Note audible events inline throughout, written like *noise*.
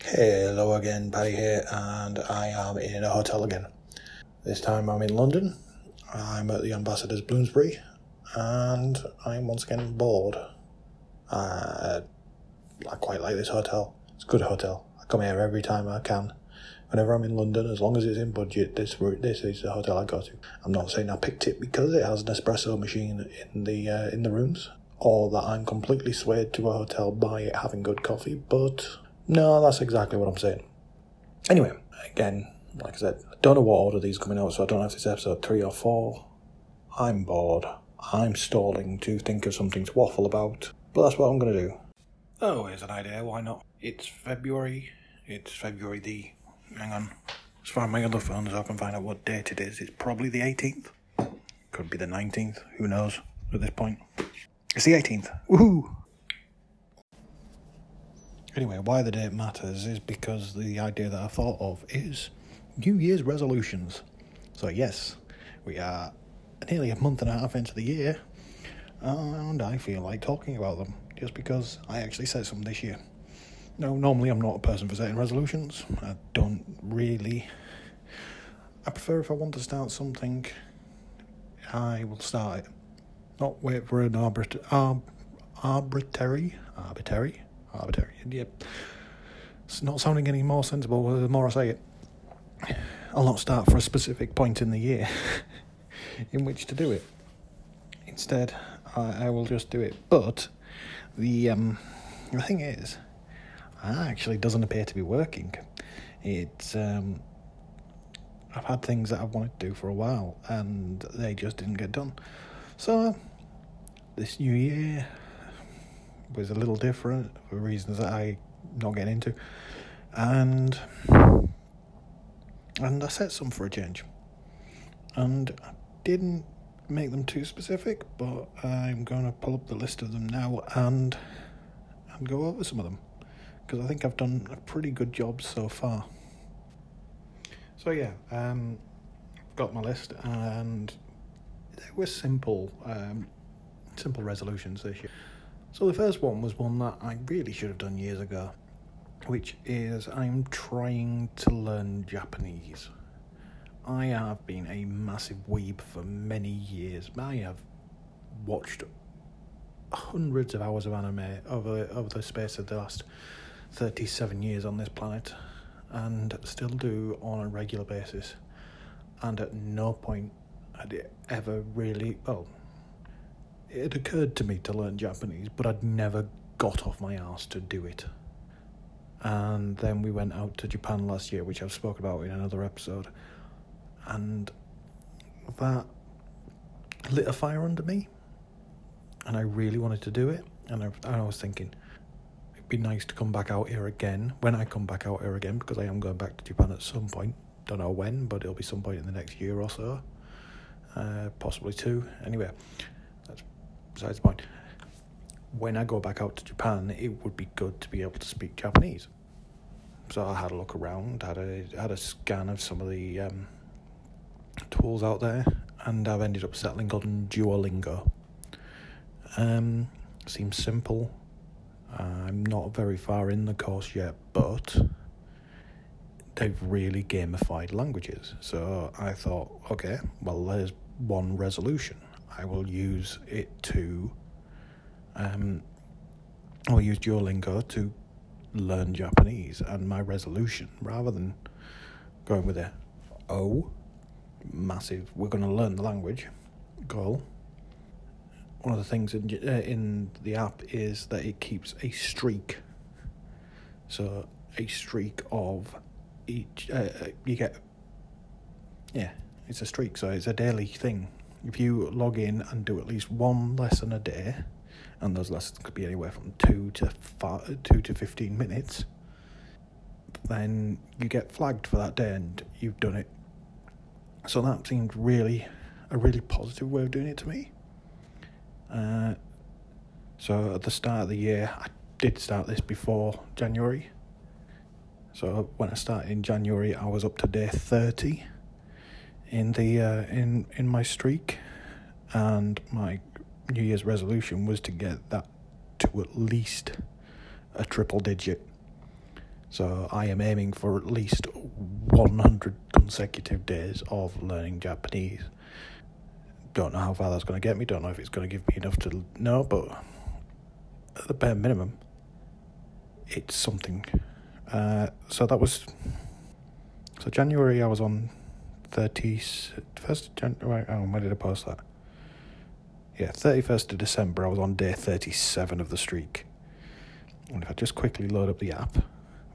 Hello again, Paddy here, and I am in a hotel again. This time I'm in London. I'm at the Ambassador's Bloomsbury, and I'm once again bored. Uh, I quite like this hotel. It's a good hotel. I come here every time I can. Whenever I'm in London, as long as it's in budget, this this is the hotel I go to. I'm not saying I picked it because it has an espresso machine in the uh, in the rooms, or that I'm completely swayed to a hotel by it having good coffee, but no, that's exactly what I'm saying. Anyway, again, like I said, I don't know what order these coming out, so I don't know if it's episode three or four. I'm bored. I'm stalling to think of something to waffle about, but that's what I'm going to do. Oh, here's an idea, why not? It's February. It's February the. Hang on. Let's find my other phone so I can find out what date it is. It's probably the 18th. Could be the 19th. Who knows at this point? It's the 18th. Woohoo! Anyway, why the date matters is because the idea that I thought of is New Year's resolutions. So, yes, we are nearly a month and a half into the year, and I feel like talking about them just because I actually set some this year. No, normally I'm not a person for setting resolutions. I don't really. I prefer if I want to start something, I will start it. Not wait for an arbit- arb- arbitrary, arbitrary, arbitrary. Yeah, it's not sounding any more sensible the more I say it. I'll not start for a specific point in the year *laughs* in which to do it. Instead, I, I will just do it. But the um, the thing is, actually doesn't appear to be working. It's um, I've had things that I've wanted to do for a while, and they just didn't get done. So this new year was a little different for reasons that I not getting into, and and I set some for a change, and I didn't make them too specific, but I'm going to pull up the list of them now and and go over some of them because I think I've done a pretty good job so far. So yeah, um, I've got my list and they were simple, um, simple resolutions this year. So the first one was one that I really should have done years ago, which is I'm trying to learn Japanese. I have been a massive weeb for many years. I have watched hundreds of hours of anime over over the space of the last 37 years on this planet and still do on a regular basis. And at no point had it ever really well it occurred to me to learn Japanese but I'd never got off my ass to do it. And then we went out to Japan last year which I've spoken about in another episode and that lit a fire under me and I really wanted to do it and I, and I was thinking be nice to come back out here again when I come back out here again because I am going back to Japan at some point don't know when but it'll be some point in the next year or so uh, possibly two anyway that's besides the point when I go back out to Japan it would be good to be able to speak Japanese so I had a look around had a had a scan of some of the um, tools out there, and I've ended up settling on Duolingo. Um, seems simple. I'm not very far in the course yet, but they've really gamified languages. So I thought, okay, well, there's one resolution. I will use it to, um, I'll use Duolingo to learn Japanese. And my resolution, rather than going with a O, massive. We're going to learn the language goal. One of the things in uh, in the app is that it keeps a streak. So a streak of each uh, uh, you get. Yeah, it's a streak. So it's a daily thing. If you log in and do at least one lesson a day, and those lessons could be anywhere from two to five, two to fifteen minutes, then you get flagged for that day, and you've done it so that seemed really a really positive way of doing it to me. Uh, so at the start of the year, I did start this before January. So when I started in January, I was up to day thirty in the uh, in in my streak, and my New Year's resolution was to get that to at least a triple digit. So I am aiming for at least 100 consecutive days of learning Japanese. Don't know how far that's going to get me, don't know if it's going to give me enough to know, but at the bare minimum, it's something. Uh, so that was. So January, I was on 31st January. Oh, when did I post that? Yeah, 31st of December, I was on day 37 of the streak. And if I just quickly load up the app,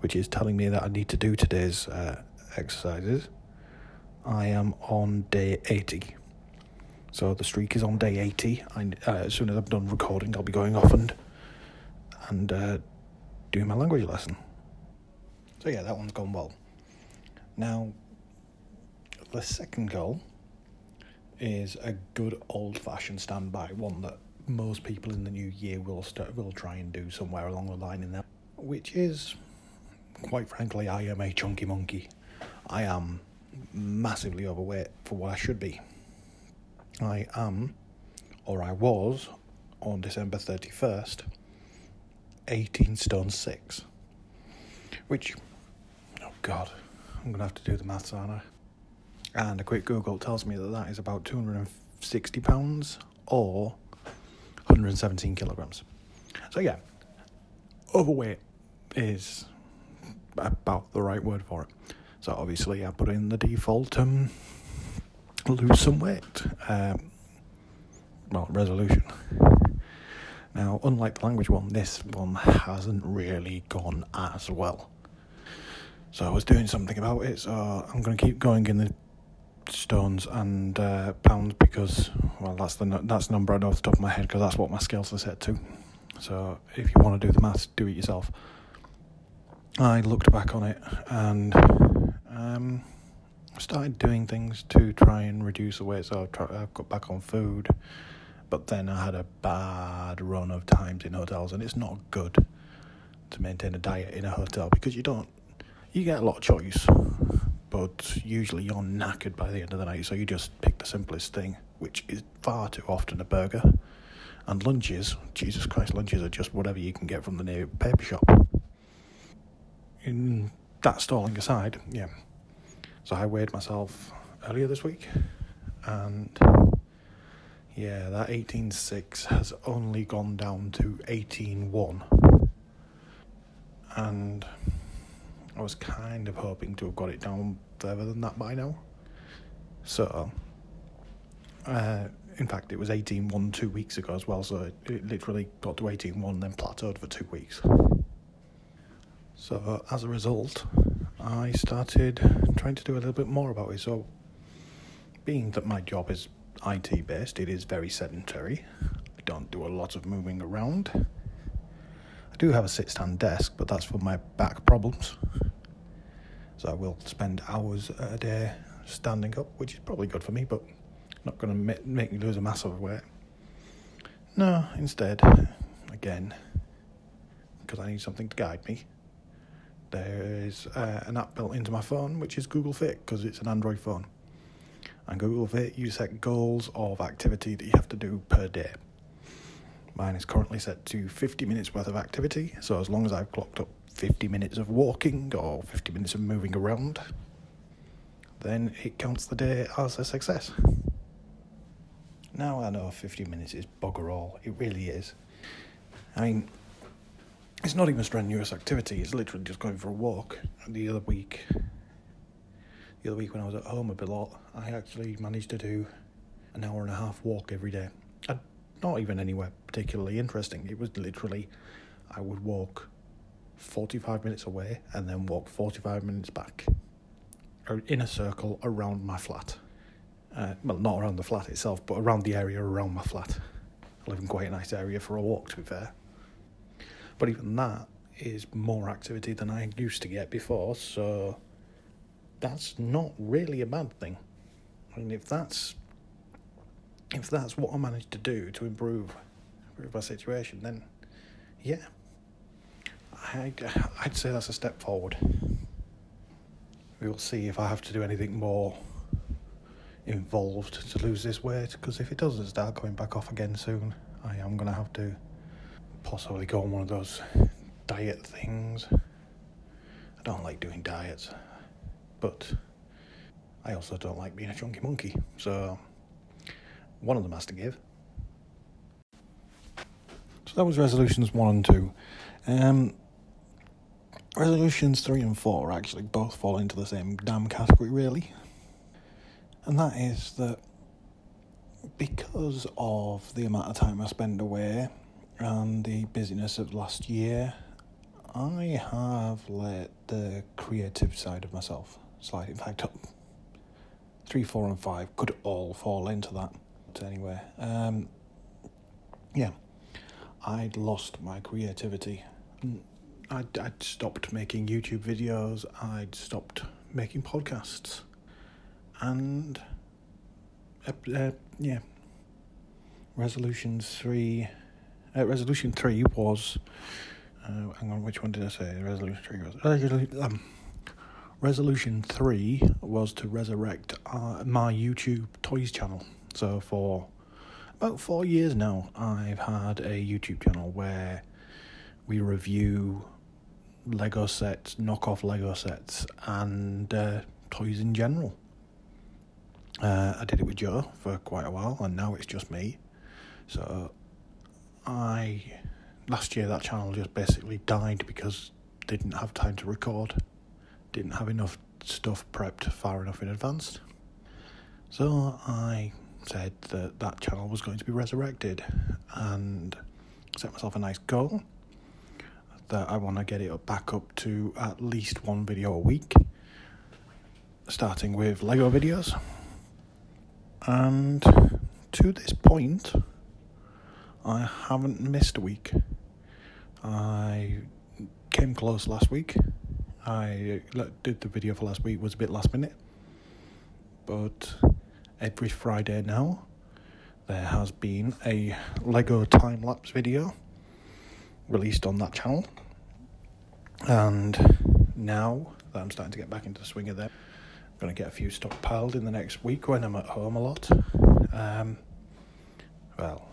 which is telling me that I need to do today's uh, exercises, I am on day 80. So the streak is on day 80. I, uh, as soon as I'm done recording, I'll be going off and and uh, doing my language lesson. So yeah, that one's gone well. Now, the second goal is a good old-fashioned standby, one that most people in the new year will start, will try and do somewhere along the line in there, which is, quite frankly, I am a chunky monkey. I am massively overweight for what I should be. I am, or I was, on December 31st, 18 stone 6. Which, oh God, I'm going to have to do the maths, aren't I? And a quick Google tells me that that is about 260 pounds or 117 kilograms. So, yeah, overweight is about the right word for it. So, obviously, I put in the default um, lose some weight. Um, well, resolution. Now, unlike the language one, this one hasn't really gone as well. So I was doing something about it, so I'm going to keep going in the stones and uh, pounds because, well, that's the that's the number I know off the top of my head because that's what my scales are set to. So if you want to do the maths, do it yourself. I looked back on it and um, started doing things to try and reduce the weight. So I have got back on food but then I had a bad run of times in hotels, and it's not good to maintain a diet in a hotel because you don't. You get a lot of choice, but usually you're knackered by the end of the night, so you just pick the simplest thing, which is far too often a burger. And lunches, Jesus Christ, lunches are just whatever you can get from the near paper shop. In that stalling aside, yeah. So I weighed myself earlier this week, and yeah, that 18.6 has only gone down to 18.1. And I was kind of hoping to have got it down further than that by now. So, uh, in fact, it was 18.1 two weeks ago as well, so it, it literally got to 18.1 then plateaued for two weeks. So, as a result, I started trying to do a little bit more about it. So, being that my job is IT based, it is very sedentary. I don't do a lot of moving around. I do have a sit stand desk, but that's for my back problems. So I will spend hours a day standing up, which is probably good for me, but not going to make me lose a massive weight. No, instead, again, because I need something to guide me, there is uh, an app built into my phone, which is Google Fit, because it's an Android phone and Google Fit, you set goals of activity that you have to do per day. Mine is currently set to 50 minutes worth of activity, so as long as I've clocked up 50 minutes of walking or 50 minutes of moving around, then it counts the day as a success. Now I know 50 minutes is bugger all, it really is. I mean, it's not even strenuous activity, it's literally just going for a walk. The other week, the other week when I was at home a bit lot, I actually managed to do an hour and a half walk every day. And not even anywhere particularly interesting. It was literally, I would walk 45 minutes away and then walk 45 minutes back in a circle around my flat. Uh, well, not around the flat itself, but around the area around my flat. I live in quite a nice area for a walk, to be fair. But even that is more activity than I used to get before, so that's not really a bad thing. I mean, if that's if that's what I managed to do to improve improve my situation, then yeah, I'd, I'd say that's a step forward. We will see if I have to do anything more involved to lose this weight because if it doesn't start going back off again soon, I am going to have to possibly go on one of those diet things. I don't like doing diets, but I also don't like being a chunky monkey, so one of them has to give. So that was resolutions one and two. Um, resolutions three and four actually both fall into the same damn category, really. And that is that because of the amount of time I spend away and the busyness of last year, I have let the creative side of myself slide. In fact, up three, four, and five could all fall into that. But anyway, um, yeah, I'd lost my creativity. I'd, I'd stopped making YouTube videos. I'd stopped making podcasts, and uh, uh, yeah, resolution three. Uh, resolution three was. Uh, hang on, which one did I say? Resolution three was. Um, resolution three was to resurrect uh, my YouTube toys channel. So for about four years now, I've had a YouTube channel where we review Lego sets, knockoff Lego sets, and uh, toys in general. Uh, I did it with Joe for quite a while, and now it's just me. So, I last year that channel just basically died because didn't have time to record, didn't have enough stuff prepped far enough in advance. So I said that that channel was going to be resurrected and set myself a nice goal that I want to get it back up to at least one video a week, starting with Lego videos. And to this point, I haven't missed a week. I came close last week. I did the video for last week was a bit last minute, but every Friday now. There has been a Lego time lapse video released on that channel, and now that I'm starting to get back into the swing of that, I'm going to get a few stockpiled in the next week when I'm at home a lot. Um, well,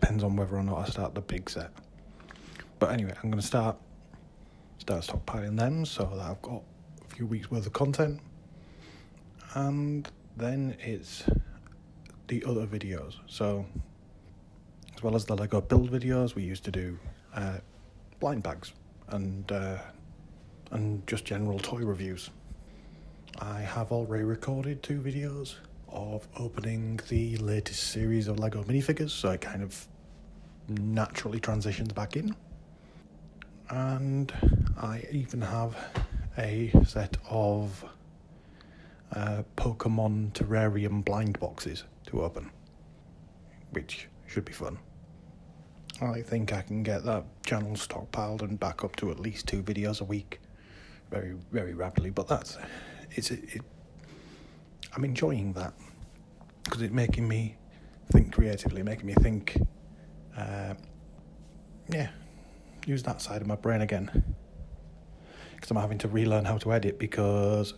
depends on whether or not I start the big set. But anyway, I'm going to start start stockpiling them so that I've got a few weeks worth of content, and then it's the other videos. So, as well as the Lego build videos, we used to do uh, blind bags and uh, and just general toy reviews. I have already recorded two videos of opening the latest series of Lego minifigures, so it kind of naturally transitions back in. And I even have a set of uh, Pokemon Terrarium blind boxes to open, which should be fun. I think I can get that channel stockpiled and back up to at least two videos a week, very very rapidly. But that's it's it, I'm enjoying that because it's making me think creatively, making me think. Uh, yeah, use that side of my brain again because I'm having to relearn how to edit because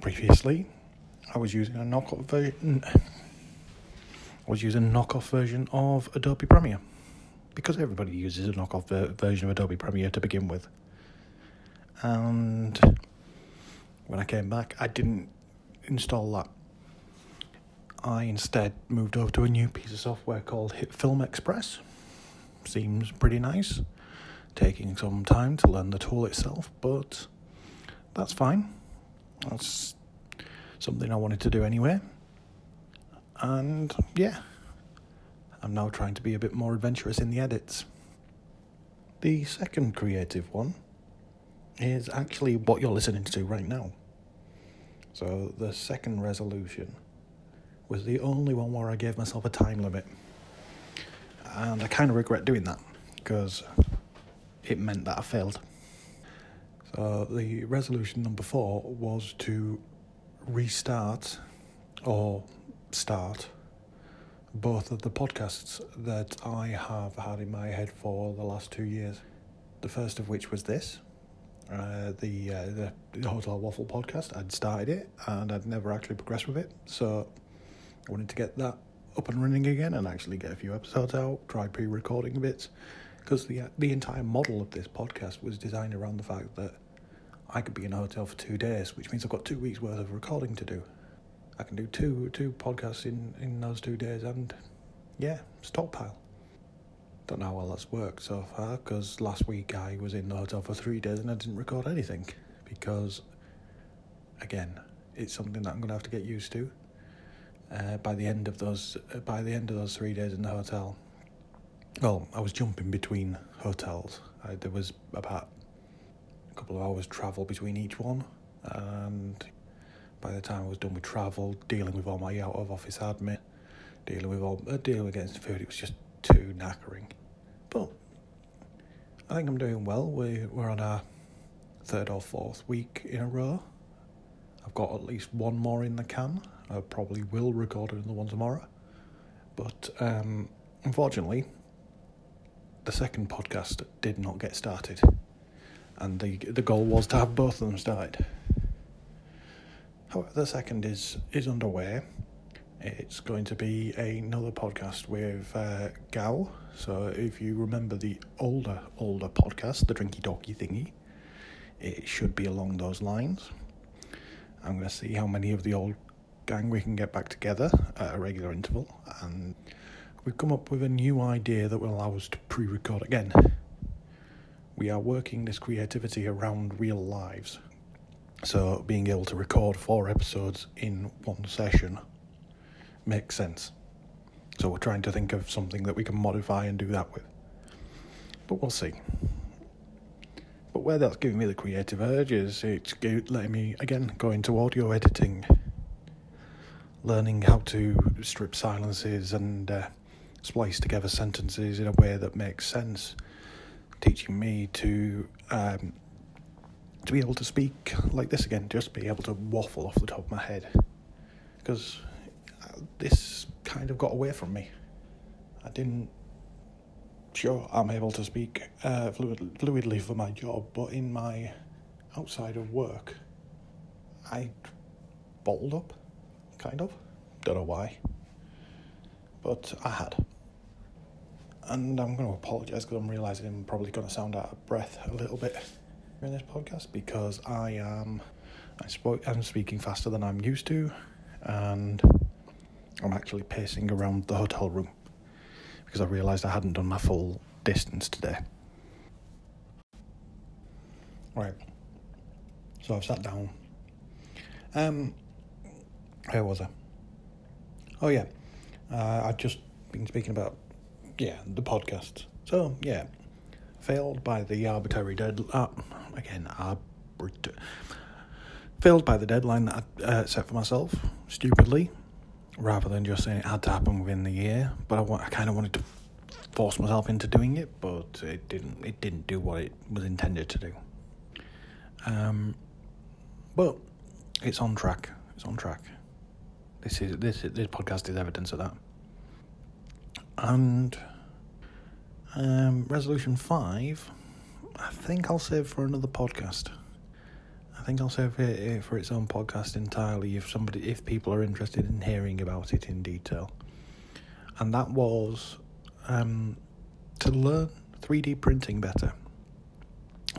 previously, I was using a knockoff version. I was using a knockoff version of Adobe Premiere because everybody uses a knockoff ver- version of Adobe Premiere to begin with. And when I came back, I didn't install that. I instead moved over to a new piece of software called HitFilm Express. Seems pretty nice. Taking some time to learn the tool itself, but that's fine. That's something I wanted to do anyway. And yeah, I'm now trying to be a bit more adventurous in the edits. The second creative one is actually what you're listening to right now. So the second resolution was the only one where I gave myself a time limit. And I kind of regret doing that because it meant that I failed. So the resolution number four was to restart or start both of the podcasts that I have had in my head for the last two years. The first of which was this, uh, the, uh, the the Hotel Waffle podcast. I'd started it and I'd never actually progressed with it, so I wanted to get that up and running again and actually get a few episodes out. Try pre-recording bits because the the entire model of this podcast was designed around the fact that I could be in a hotel for two days, which means I've got two weeks worth of recording to do. I can do two two podcasts in in those two days and yeah, stockpile. Don't know how well that's worked so far because last week I was in the hotel for three days and I didn't record anything because, again, it's something that I'm going to have to get used to. Uh, by the end of those, uh, by the end of those three days in the hotel, well, I was jumping between hotels. I, there was about a couple of hours travel between each one, and by the time I was done with travel, dealing with all my out of office admin, dealing with all uh, dealing against food, it was just too knackering. I think I'm doing well. We we're on our third or fourth week in a row. I've got at least one more in the can. I probably will record another one tomorrow. But um, unfortunately, the second podcast did not get started, and the the goal was to have both of them started. However, the second is is underway. It's going to be another podcast with uh. So if you remember the older, older podcast, the Drinky Dorky thingy, it should be along those lines. I'm going to see how many of the old gang we can get back together at a regular interval. And we've come up with a new idea that will allow us to pre record again. We are working this creativity around real lives. So being able to record four episodes in one session makes sense. So we're trying to think of something that we can modify and do that with. But we'll see. But where that's giving me the creative urge is it's letting me, again, go into audio editing, learning how to strip silences and uh, splice together sentences in a way that makes sense, teaching me to. Um, to be able to speak like this again, just be able to waffle off the top of my head. Because this kind of got away from me. I didn't. Sure, I'm able to speak uh, fluid, fluidly for my job, but in my outside of work, I bottled up, kind of. Don't know why, but I had. And I'm going to apologise because I'm realising I'm probably going to sound out of breath a little bit in this podcast because I am I spoke I'm speaking faster than I'm used to, and I'm actually pacing around the hotel room because I realised I hadn't done my full distance today. Right. So I've sat down. Um, where was I? Oh yeah, uh, I've just been speaking about yeah the podcast. So yeah, failed by the arbitrary deadline. Uh, again, arbit- failed by the deadline that I uh, set for myself stupidly rather than just saying it had to happen within the year. But I, I kind of wanted to force myself into doing it, but it didn't. It didn't do what it was intended to do. Um, but it's on track. It's on track. This is this this podcast is evidence of that. And um, resolution five, I think I'll save for another podcast. I think I'll save it for its own podcast entirely if somebody, if people are interested in hearing about it in detail. And that was um, to learn 3D printing better.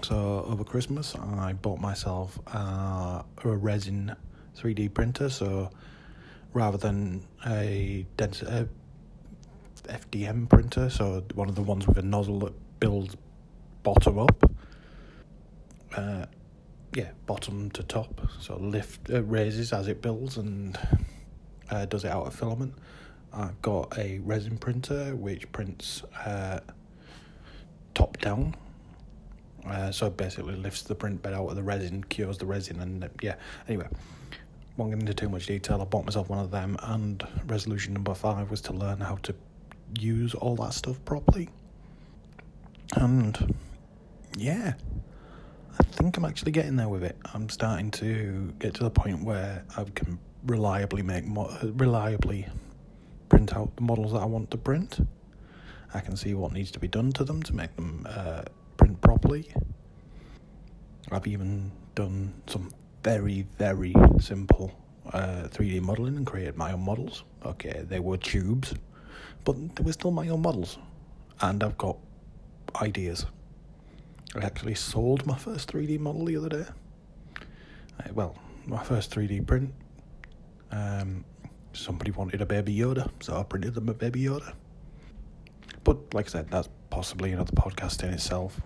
So over Christmas, I bought myself a resin 3D printer. So rather than a, a FDM printer, so one of the ones with a nozzle that builds bottom up. Uh, yeah, bottom to top, so lift uh, raises as it builds and uh, does it out of filament. I've got a resin printer which prints uh, top down. Uh, so basically lifts the print bed out of the resin, cures the resin, and uh, yeah. Anyway, won't get into too much detail. I bought myself one of them, and resolution number five was to learn how to use all that stuff properly. And yeah, think I'm actually getting there with it. I'm starting to get to the point where I can reliably make mo- reliably print out the models that I want to print. I can see what needs to be done to them to make them uh, print properly. I've even done some very, very simple uh, 3D modeling and created my own models. Okay, they were tubes, but they were still my own models. And I've got ideas. I actually sold my first 3D model the other day. Uh, well, my first 3D print. Um, somebody wanted a baby Yoda, so I printed them a baby Yoda. But like I said, that's possibly another podcast in itself.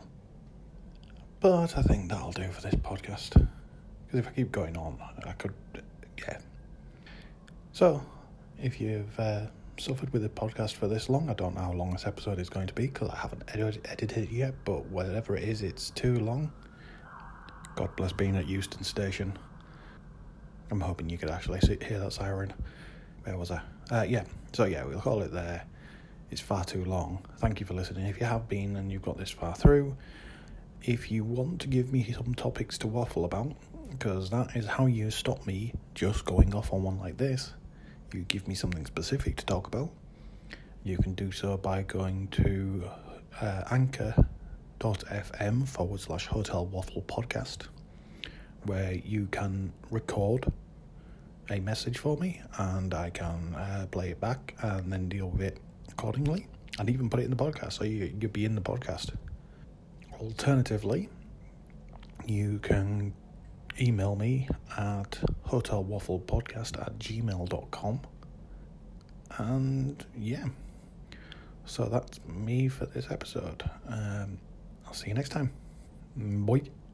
But I think that'll do for this podcast. Because if I keep going on, I could, yeah. So, if you've uh, suffered with the podcast for this long, I don't know how long this episode is going to be because I haven't edit- edited it yet, but whatever it is, it's too long. God bless being at Euston Station. I'm hoping you could actually see, hear that siren. Where was I? Uh, yeah, so yeah, we'll call it there. It's far too long. Thank you for listening. If you have been and you've got this far through, if you want to give me some topics to waffle about, because that is how you stop me just going off on one like this, you give me something specific to talk about. You can do so by going to uh, anchor.fm forward slash hotel waffle podcast, where you can record a message for me and I can uh, play it back and then deal with it accordingly and even put it in the podcast so you, you'll be in the podcast. Alternatively, you can email me at hotelwafflepodcast at gmail.com. And yeah, so that's me for this episode. Um, I'll see you next time. Bye.